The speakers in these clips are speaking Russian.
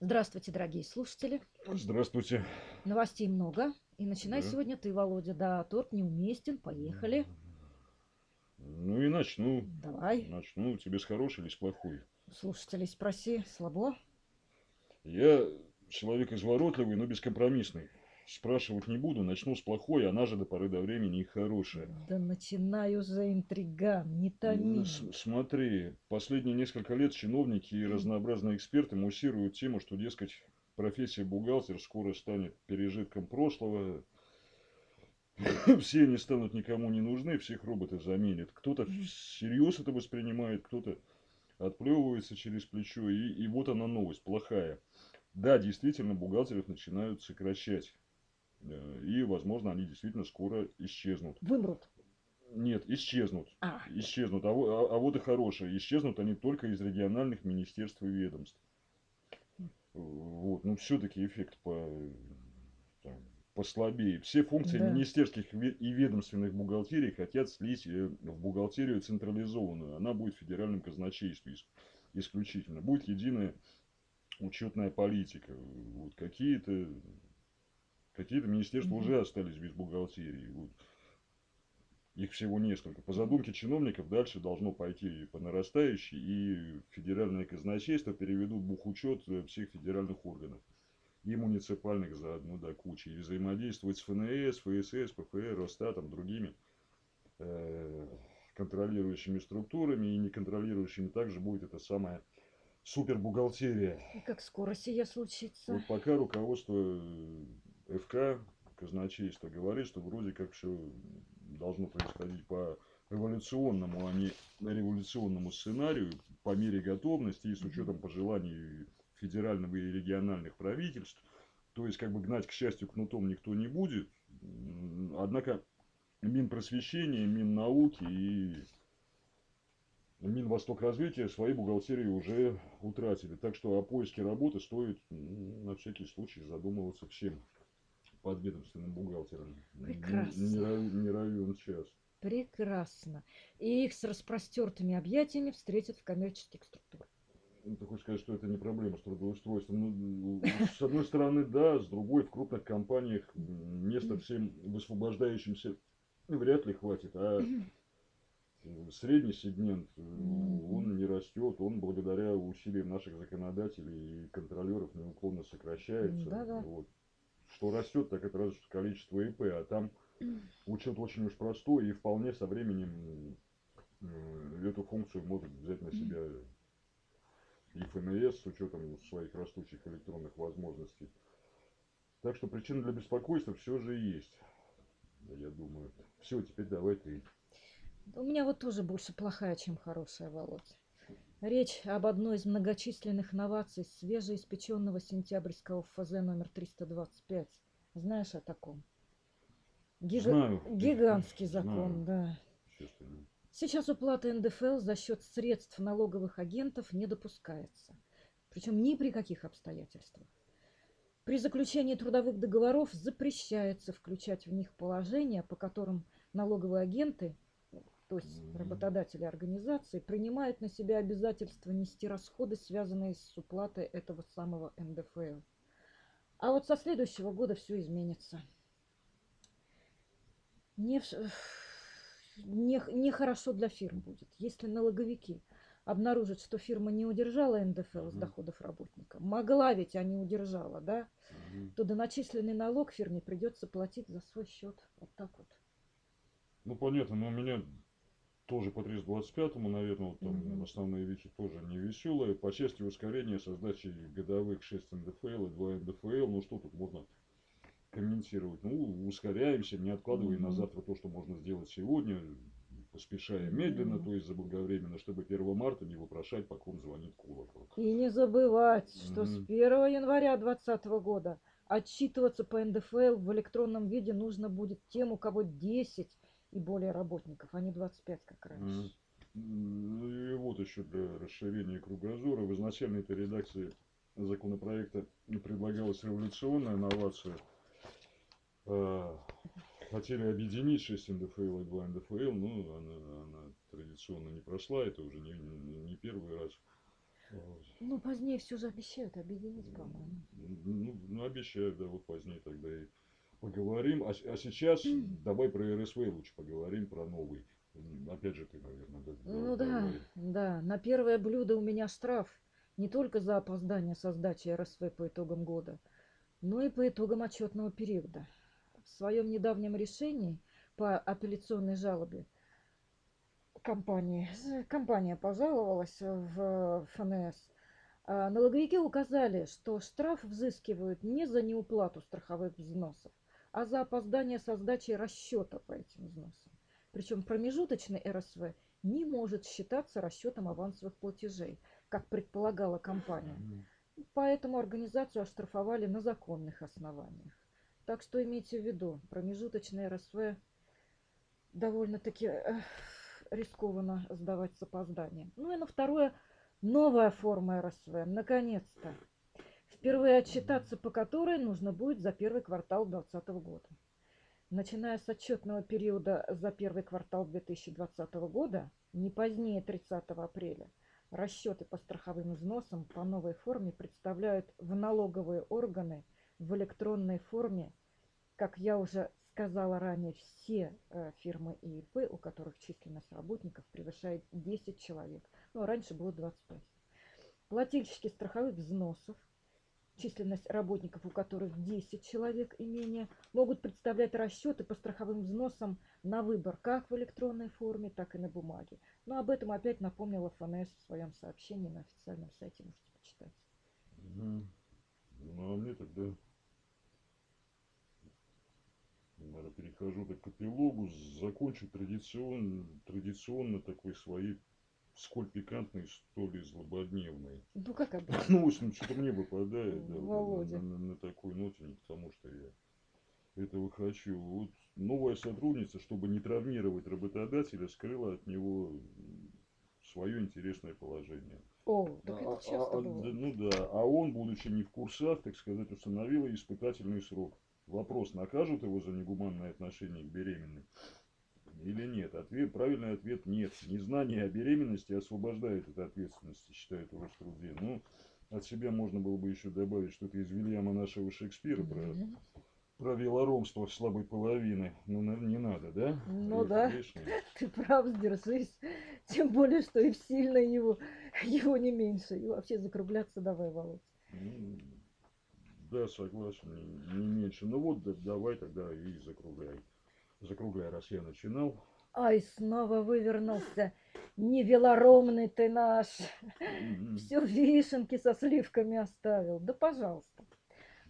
Здравствуйте, дорогие слушатели. Здравствуйте. Новостей много. И начинай Да. сегодня ты, Володя. Да, торт неуместен. Поехали. Ну и начну. Давай. Начну. Тебе с хорошей или с плохой? Слушателей спроси. Слабо? Я человек изворотливый, но бескомпромиссный. Спрашивать не буду, начну с плохой, она же до поры до времени и хорошая. Да начинай уже, интриган. Не томи. С- Смотри, последние несколько лет чиновники и разнообразные эксперты муссируют тему, что, дескать, профессия бухгалтер скоро станет пережитком прошлого. Все они станут никому не нужны, всех роботы заменят. Кто-то всерьез это воспринимает, кто-то отплевывается через плечо. И, и вот она новость, плохая. Да, действительно, бухгалтеров начинают сокращать. Э, И, возможно, они действительно скоро исчезнут. Вымрут. Нет, исчезнут. А, Исчезнут. А, а- а вот и хорошее. Исчезнут они только из региональных министерств и ведомств. Вот. Ну, все-таки эффект по, там, послабее. Все функции Да. министерских и ведомственных бухгалтерий хотят слить э, в бухгалтерию централизованную. Она будет в федеральном казначействе ис- исключительно. Будет единая учетная политика. Вот. Какие-то какие-то министерства Мгм. уже остались без бухгалтерии. Вот. Их всего несколько. По задумке чиновников дальше должно пойти по нарастающей, и федеральное казначейство переведут бухучет э, всех федеральных органов. И муниципальных заодно до кучи. И взаимодействовать с ФНС, ФСС, ПФР, Росстатом, другими э, контролирующими структурами и неконтролирующими также будет эта самая супербухгалтерия. и как скоро сие случится? Вот пока руководство э, ФК, казначейства, говорит, что вроде как все должно происходить по эволюционному, а не революционному сценарию, по мере готовности и с учетом пожеланий федерального и региональных правительств. То есть, как бы гнать, к счастью, кнутом никто не будет. Однако Минпросвещение, Миннауки и Минвосток развития свои бухгалтерии уже утратили. Так что о поиске работы стоит м, на всякий случай задумываться всем подведомственным бухгалтерам. Не- Прекрасно. Не, ра- не равен час. Прекрасно. И их с распростертыми объятиями встретят в коммерческих структурах. Ну, Ты хочешь сказать, что это не проблема с трудоустройством? Ну, с одной стороны, да, с другой, в крупных компаниях места всем высвобождающимся вряд ли хватит, а средний сегмент, э, он не растет, он благодаря усилиям наших законодателей и контролеров неуклонно сокращается. Да-да. Вот. Что растет, так это разве что количество ИП, а там учет очень уж простой и вполне со временем э, эту функцию может взять на себя и ФНС с учетом своих растущих электронных возможностей. Так что причина для беспокойства все же есть. Я думаю. Все, теперь давай ты. У меня вот тоже больше плохая, чем хорошая, Володь. Речь об одной из многочисленных новаций свежеиспеченного сентябрьского ФЗ номер 325. Знаешь о таком? Гига- Знаю. Гигантский закон, Знаю. да. Сейчас уплата НДФЛ за счет средств налоговых агентов не допускается. Причем ни при каких обстоятельствах. При заключении трудовых договоров запрещается включать в них положения, по которым налоговые агенты, то есть работодатели организации, принимают на себя обязательство нести расходы, связанные с уплатой этого самого НДФЛ. А вот со следующего года все изменится. Не, в- не, нехорошо для фирм будет, если налоговики обнаружат, что фирма не удержала НДФЛ с доходов работника. Могла ведь, а не удержала, да? То доначисленный налог фирме придется платить за свой счет. Вот так вот. Ну понятно, но у меня тоже по 325-му, наверное, вот там Мгм. основные вещи тоже не веселые. По части ускорения со сдачей годовых 6 НДФЛ и 2 НДФЛ, ну что тут можно комментировать? Ну, ускоряемся, не откладывая на Мгм. завтра то, что можно сделать сегодня, поспешая медленно, Мгм. то есть заблаговременно, чтобы 1 марта не вопрошать, по ком звонит колокол. И не забывать, что с Мгм. 1 января 2020 года отчитываться по НДФЛ в электронном виде нужно будет тем, у кого 10 и более работников, а не 25, как раньше. Ну и вот еще для расширения кругозора. В изначальной этой редакции законопроекта предлагалась революционная новация. А, Хотели объединить 6 НДФЛ и 2 НДФЛ, но она, она традиционно не прошла, это уже не, не первый раз. Ну, позднее все же обещают объединить, по-моему. Ну, ну, обещаю, да, вот позднее тогда и поговорим. А, а сейчас давай про РСВ лучше поговорим, про новый. Опять же ты, наверное, да, Ну да- да, давай. да. На первое блюдо у меня штраф. Не только за опоздание со сдачи РСВ по итогам года, но и по итогам отчетного периода. В своем недавнем решении по апелляционной жалобе компании, компания пожаловалась в ФНС. А Налоговики указали, что штраф взыскивают не за неуплату страховых взносов, а за опоздание со сдачей расчета по этим взносам. Причем промежуточный РСВ не может считаться расчетом авансовых платежей, как предполагала компания. Поэтому организацию оштрафовали на законных основаниях. Так что имейте в виду, промежуточный РСВ довольно-таки э, рискованно сдавать с опозданием. Ну и на второе, новая форма РСВ, наконец-то. Впервые отчитаться по которой нужно будет за первый квартал 2020 года. Начиная с отчетного периода за первый квартал 2020 года, не позднее 30 апреля, расчеты по страховым взносам по новой форме представляют в налоговые органы в электронной форме, как я уже сказала ранее, все э, фирмы и ИП, у которых численность работников превышает 10 человек. Ну, а раньше было 25. Плательщики страховых взносов, численность работников, у которых 10 человек и менее, могут представлять расчеты по страховым взносам на выбор как в электронной форме, так и на бумаге. Но об этом опять напомнила ФНС в своем сообщении на официальном сайте, можете почитать. Мгм. Ну, а мне тогда, наверное, перехожу к эпилогу, закончу традиционно, традиционно такой своей сколь пикантной, столь и злободневной. Ну, как обычно. Ну, в общем, что-то мне выпадает, да, Володя. на, на- на такой ноте, не потому что я этого хочу. Вот новая сотрудница, чтобы не травмировать работодателя, скрыла от него свое интересное положение. О, так А- это а- часто а- было. да, ну да, а он, будучи не в курсах, так сказать, установил испытательный срок. Вопрос, накажут его за негуманное отношение к беременной или нет? Ответ, правильный ответ нет. Незнание о беременности освобождает от ответственности, считает Роструде. Ну, от себя можно было бы еще добавить что-то из Вильяма нашего Шекспира про, Мгм. про велоромство слабой половины. Ну, наверное, не надо, да? Ну Лишь- да. лишнее. Ты прав, сдержись. Тем более, что и в сильно его, его не меньше. И вообще закругляться давай, Володь. Да, согласен, не, не меньше. Ну вот, да- давай тогда и закругляй. Закругляй, раз я начинал. Ай, снова вывернулся. Невелоромный ты наш. Все вишенки со сливками оставил. Да пожалуйста.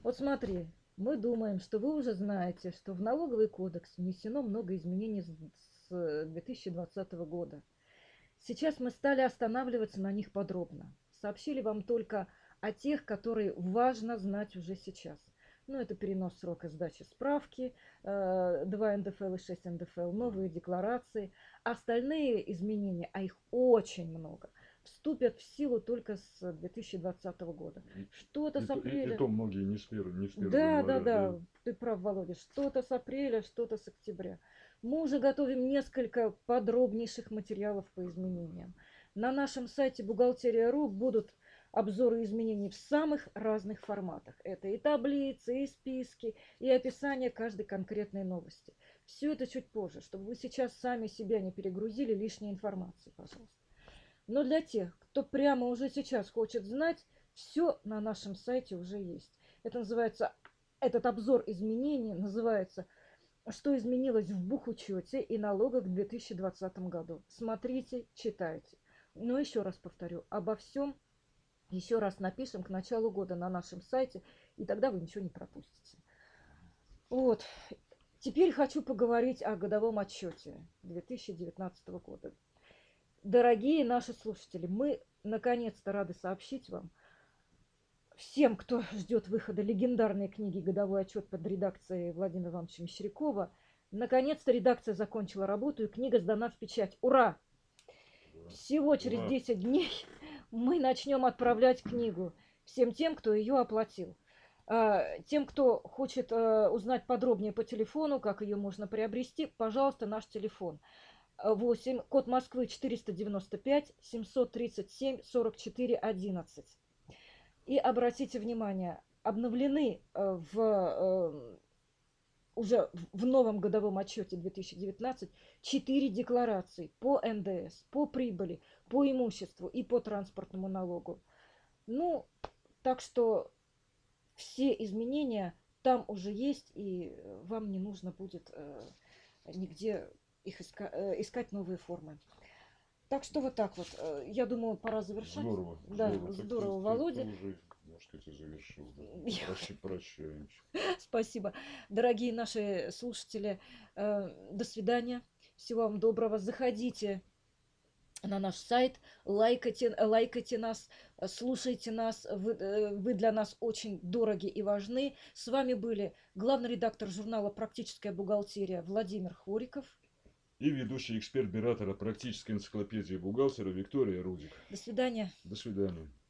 Вот смотри, мы думаем, что вы уже знаете, что в налоговый кодекс внесено много изменений с- с 2020 года. Сейчас мы стали останавливаться на них подробно. Сообщили вам только о тех, которые важно знать уже сейчас. Ну, это перенос срока сдачи справки, э, 2 НДФЛ и 6 НДФЛ, новые декларации. Остальные изменения, а их очень много, вступят в силу только с 2020 года. Что-то с то- и- апреля. и то многие не с первого, не с первого Да, да, января, да, ты прав, Володя. Что-то с апреля, что-то с октября. Мы уже готовим несколько подробнейших материалов по изменениям. На нашем сайте бухгалтерия.ру будут обзоры изменений в самых разных форматах. Это и таблицы, и списки, и описание каждой конкретной новости. Все это чуть позже, чтобы вы сейчас сами себя не перегрузили лишней информацией, пожалуйста. Но для тех, кто прямо уже сейчас хочет знать, все на нашем сайте уже есть. Это называется, этот обзор изменений называется «Что изменилось в бухучете и налогах в 2020 году». Смотрите, читайте. Но еще раз повторю, обо всем еще раз напишем к началу года на нашем сайте, и тогда вы ничего не пропустите. Вот. Теперь хочу поговорить о годовом отчете 2019 года. Дорогие наши слушатели, мы наконец-то рады сообщить вам, всем, кто ждет выхода легендарной книги «Годовой отчет» под редакцией Владимира Ивановича Мещерякова, наконец-то редакция закончила работу, и книга сдана в печать. Ура! Всего через Ура. 10 дней мы начнем отправлять книгу всем тем, кто ее оплатил. А, Тем, кто хочет э, узнать подробнее по телефону, как ее можно приобрести, пожалуйста, наш телефон 8, код Москвы 495 737 44 11. И обратите внимание, обновлены э, в э, уже в- новом годовом отчете 2019 четыре декларации по НДС, по прибыли, по имуществу и по транспортному налогу. Ну, так что все изменения там уже есть, и э, вам не нужно будет э, нигде их иска- э, искать новые формы. Так что вот так вот. Э, Я думаю, пора завершать. Здорово. Да, Так ты- здорово, ты- Володя. Ты уже, можно сказать, и завершил. да. Я- Прощ- Прощаемся. Спасибо. Дорогие наши слушатели, э, до свидания. Всего вам доброго. Заходите на наш сайт, лайкайте, лайкайте нас, слушайте нас. Вы, э, вы для нас очень дороги и важны. С вами были главный редактор журнала «Практическая бухгалтерия» Владимир Хориков. И ведущий эксперт Биратора практической энциклопедии бухгалтера Виктория Рудик. До свидания. До свидания.